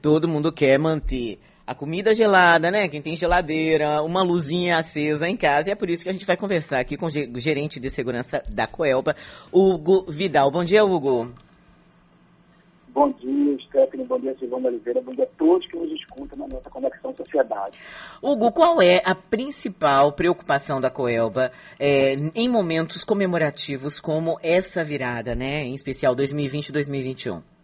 Todo mundo quer manter a comida gelada, né? Quem tem geladeira, uma luzinha acesa em casa. E é por isso que a gente vai conversar aqui com o gerente de segurança da Coelba, Hugo Vidal. Bom dia, Hugo. Bom dia, Stephanie. Bom dia, Silvana Oliveira. Bom dia a todos que nos escutam na nossa Conexão Sociedade. Hugo, qual é a principal preocupação da Coelba é, em momentos comemorativos como essa virada, né? Em especial 2020 e 2021?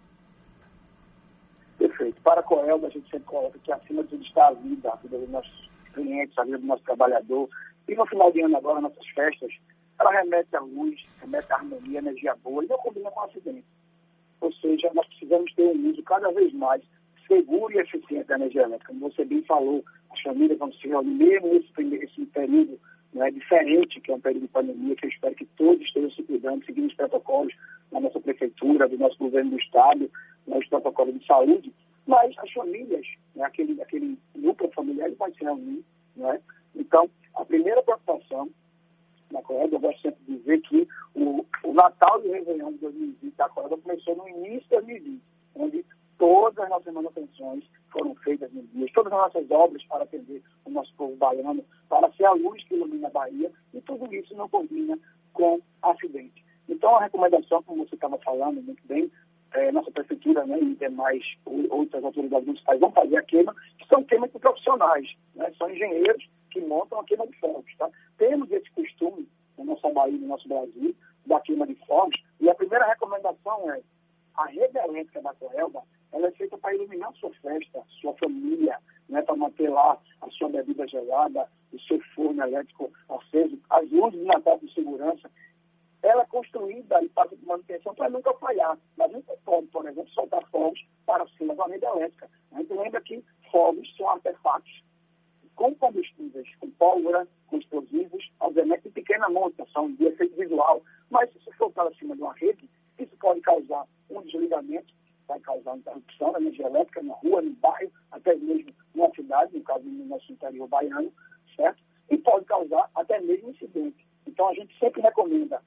Para a Coelba, a gente sempre coloca que acima de tudo está a vida, a vida dos nossos clientes, a vida do nosso trabalhador. E no final de ano agora, nossas festas, ela remete à luz, remete à harmonia, energia boa e não combina com acidente. Ou seja, nós precisamos ter um uso cada vez mais seguro e eficiente da energia elétrica. Como você bem falou, as famílias vão se reunir mesmo nesse, esse período né, diferente, que é um período de pandemia, que eu espero que todos estejam se cuidando, seguindo os protocolos da nossa prefeitura, do nosso governo do Estado, né, os protocolos de saúde, mas as famílias, né, aquele, aquele núcleo familiar, ele vai se reunir. Né? Então, a primeira preocupação na Coreia, eu gosto sempre de dizer que o, o Natal e o Réveillon de 2020 da Coreia começou no início de 2020, onde todas as nossas manutenções foram feitas no dia, todas as nossas obras para atender o nosso povo baiano, para ser a luz que ilumina a Bahia, e tudo isso não combina com acidente. Então, a recomendação, como você estava falando muito bem, é, nossa prefeitura né, e demais outras autoridades municipais vão fazer a queima, que são queimas de profissionais, né, são engenheiros que montam a queima de fogos. Tá? Temos esse costume na nossa Bahia, no nosso Brasil, da queima de fogos, e a primeira recomendação é a elétrica da Coelba, ela é feita para iluminar sua festa, sua família, né, para manter lá a sua bebida gelada, o seu forno elétrico aceso, as luzes de Natal de segurança, ela é construída e passa de manutenção para nunca falhar. Mas nunca pode, por exemplo, soltar fogos para cima da rede elétrica. A gente lembra que fogos são artefatos com combustíveis, com pólvora, com explosivos, obviamente de pequena monta, são de efeito visual. Mas se for para cima de uma rede, isso pode causar um desligamento, vai causar interrupção da energia elétrica na rua, no bairro, até mesmo na cidade, no caso no nosso interior baiano, certo? E pode causar até mesmo incidente. Então a gente sempre recomenda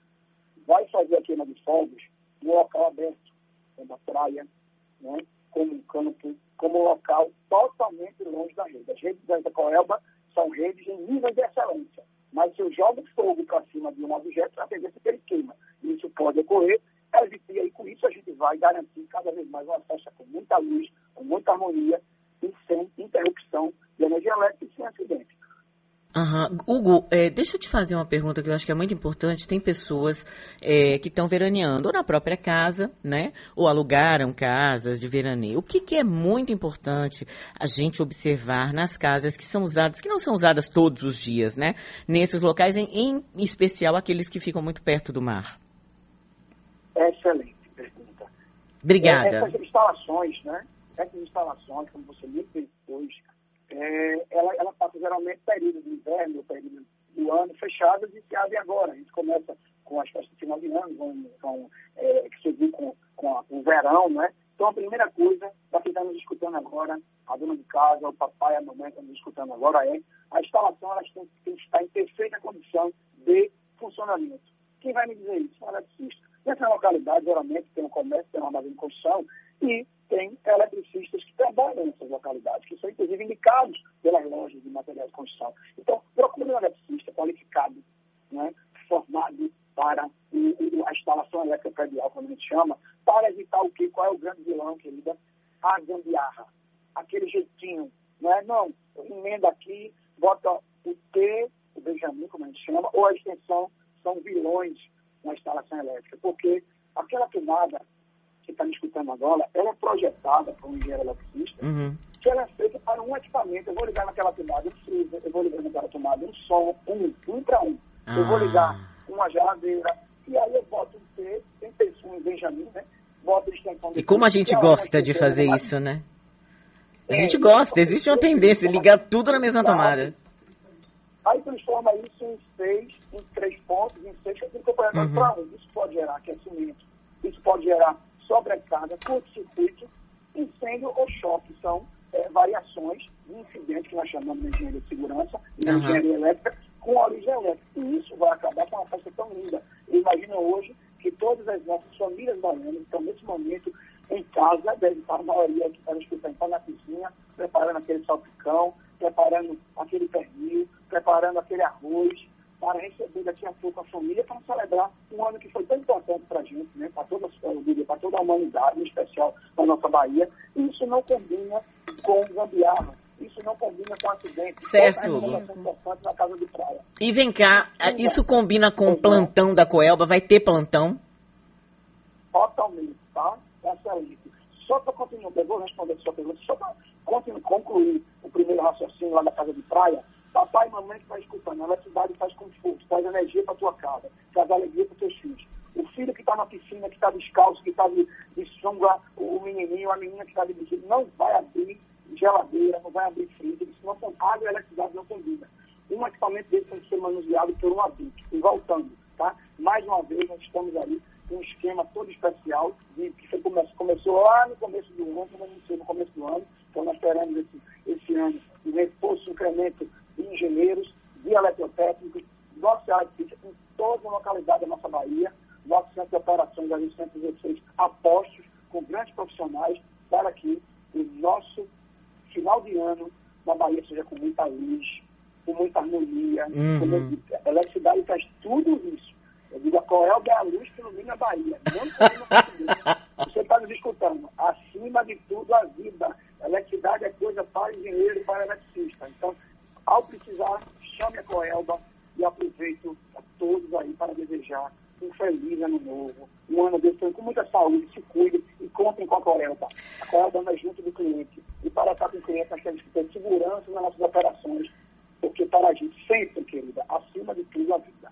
vai fazer a queima de fogos no local aberto, como a praia, né, como um campo, como um local totalmente longe da rede. As redes da Coelba são redes em nível de excelência, mas se eu jogo fogo para cima de um objeto, a tendência é que ele queima. Isso pode ocorrer, e aí com isso a gente vai garantir cada vez mais uma festa com muita luz, Uhum. Hugo, é, deixa eu te fazer uma pergunta que eu acho que é muito importante. Tem pessoas é, que estão veraneando ou na própria casa, né? Ou alugaram casas de veraneio. O que, que, é muito importante a gente observar nas casas que são usadas, que não são usadas todos os dias, né? Nesses locais, em, em especial aqueles que ficam muito perto do mar. Excelente pergunta. Obrigada. É, essas instalações, né? Essas instalações, como você muito bem expôs, é, ela, ela passa de inverno, período do ano fechadas e se abre agora. A gente começa com as festas de final de ano, é, que se viu com, com o verão, né? Então, a primeira coisa, para quem está nos escutando agora, a dona de casa, o papai, a mamãe estão nos escutando agora, é a instalação elas tem, tem que estar em perfeita condição de funcionamento. Quem vai me dizer isso? Um eletricista. Nessa localidade, geralmente, tem um comércio, tem uma armazém de construção e tem eletricistas que trabalham nessas localidades, que são inclusive indicados pelas lojas de materiais de construção. Então, procure um eletricista qualificado, né, formado para a instalação elétrica predial, como a gente chama, para evitar o quê? Qual é o grande vilão, querida? A gambiarra. Aquele jeitinho, não é? Não, emenda aqui, bota o T, o Benjamin, como a gente chama, ou a extensão, são vilões na instalação elétrica, porque aquela tomada está me escutando agora, ela é projetada para um engenheiro eletricista, uhum. que ela é feita para um equipamento. Eu vou ligar naquela tomada um freezer, eu vou ligar naquela tomada um som, um, um para um. Ah. Eu vou ligar ah. uma geladeira, e aí eu boto um T, tem pessoa em Benjamin, né? Boto extensão E como a gente gosta de fazer isso, né? A é, gente gosta, existe uma tendência, ligar tudo na mesma tomada. Aí transforma isso em seis, em três pontos, em seis, que é tudo uhum. para um. Isso pode gerar aquecimento, isso pode gerar sobrecarga, curto-circuito, incêndio ou choque. São é, variações de incidente que nós chamamos de engenharia de segurança, de uhum. engenharia elétrica, com origem elétrica. E isso vai acabar com uma festa tão linda. Imagina hoje que todas as nossas famílias baianas estão, nesse momento, em casa, deve estar a maioria que está escutando, está na cozinha, preparando aquele salpicão, preparando aquele pernil, preparando aquele arroz, para receber daqui a pouco a família, para celebrar um ano que foi tão importante para a gente, né, para toda, para toda a humanidade, em especial na nossa Bahia. E isso não combina com gambiarra, isso não combina com acidente. Certo, importante na casa de praia. E vem cá, isso combina com o plantão da Coelba? Vai ter plantão? Totalmente, tá? Excelente. Só para continuar, eu vou responder a sua pergunta, só para concluir o primeiro raciocínio lá da casa de praia, papai e mamãe que está escutando, a eletricidade faz conforto, traz energia para tua casa, traz alegria para teus filhos. O filho que está na piscina, que está descalço, que está de, de sunga, o menininho, a menina que está de vestido, não vai abrir geladeira, não vai abrir freezer, senão com água e eletricidade não combina. Um equipamento desse tem que ser manuseado por um adulto. E voltando, tá? Mais uma vez, nós estamos ali com um esquema todo especial, de, que foi, come, começou lá no começo do ano, como no começo do ano, então nós teremos esse, esse ano um reforço, um incremento de engenheiros, de eletrotécnicos, nossa área em toda a localidade da nossa Bahia, nosso centro de operações, gente 116 apostos com grandes profissionais para que o nosso final de ano na Bahia seja com muita luz, com muita harmonia, Uhum. com a eletricidade faz tudo isso. Eu digo, a Coelba é a luz que ilumina a Bahia. Não. Você está nos escutando. Acima de tudo, a vida. A eletricidade é coisa para engenheiro e para eletricista. Então, ao precisar, chame a Coelba e aproveito a todos aí para desejar um feliz ano novo, um ano ano com muita saúde, se cuide e contem com a Coelba. A Coelba anda junto do cliente. E para estar com o cliente, nós temos que ter segurança nas nossas operações, porque para a gente sempre, querida, acima de tudo, a vida.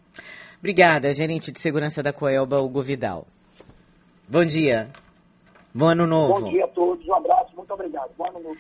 Obrigada, gerente de segurança da Coelba, Hugo Vidal. Bom dia. Bom ano novo. Bom dia a todos, um abraço, muito obrigado. Bom ano novo.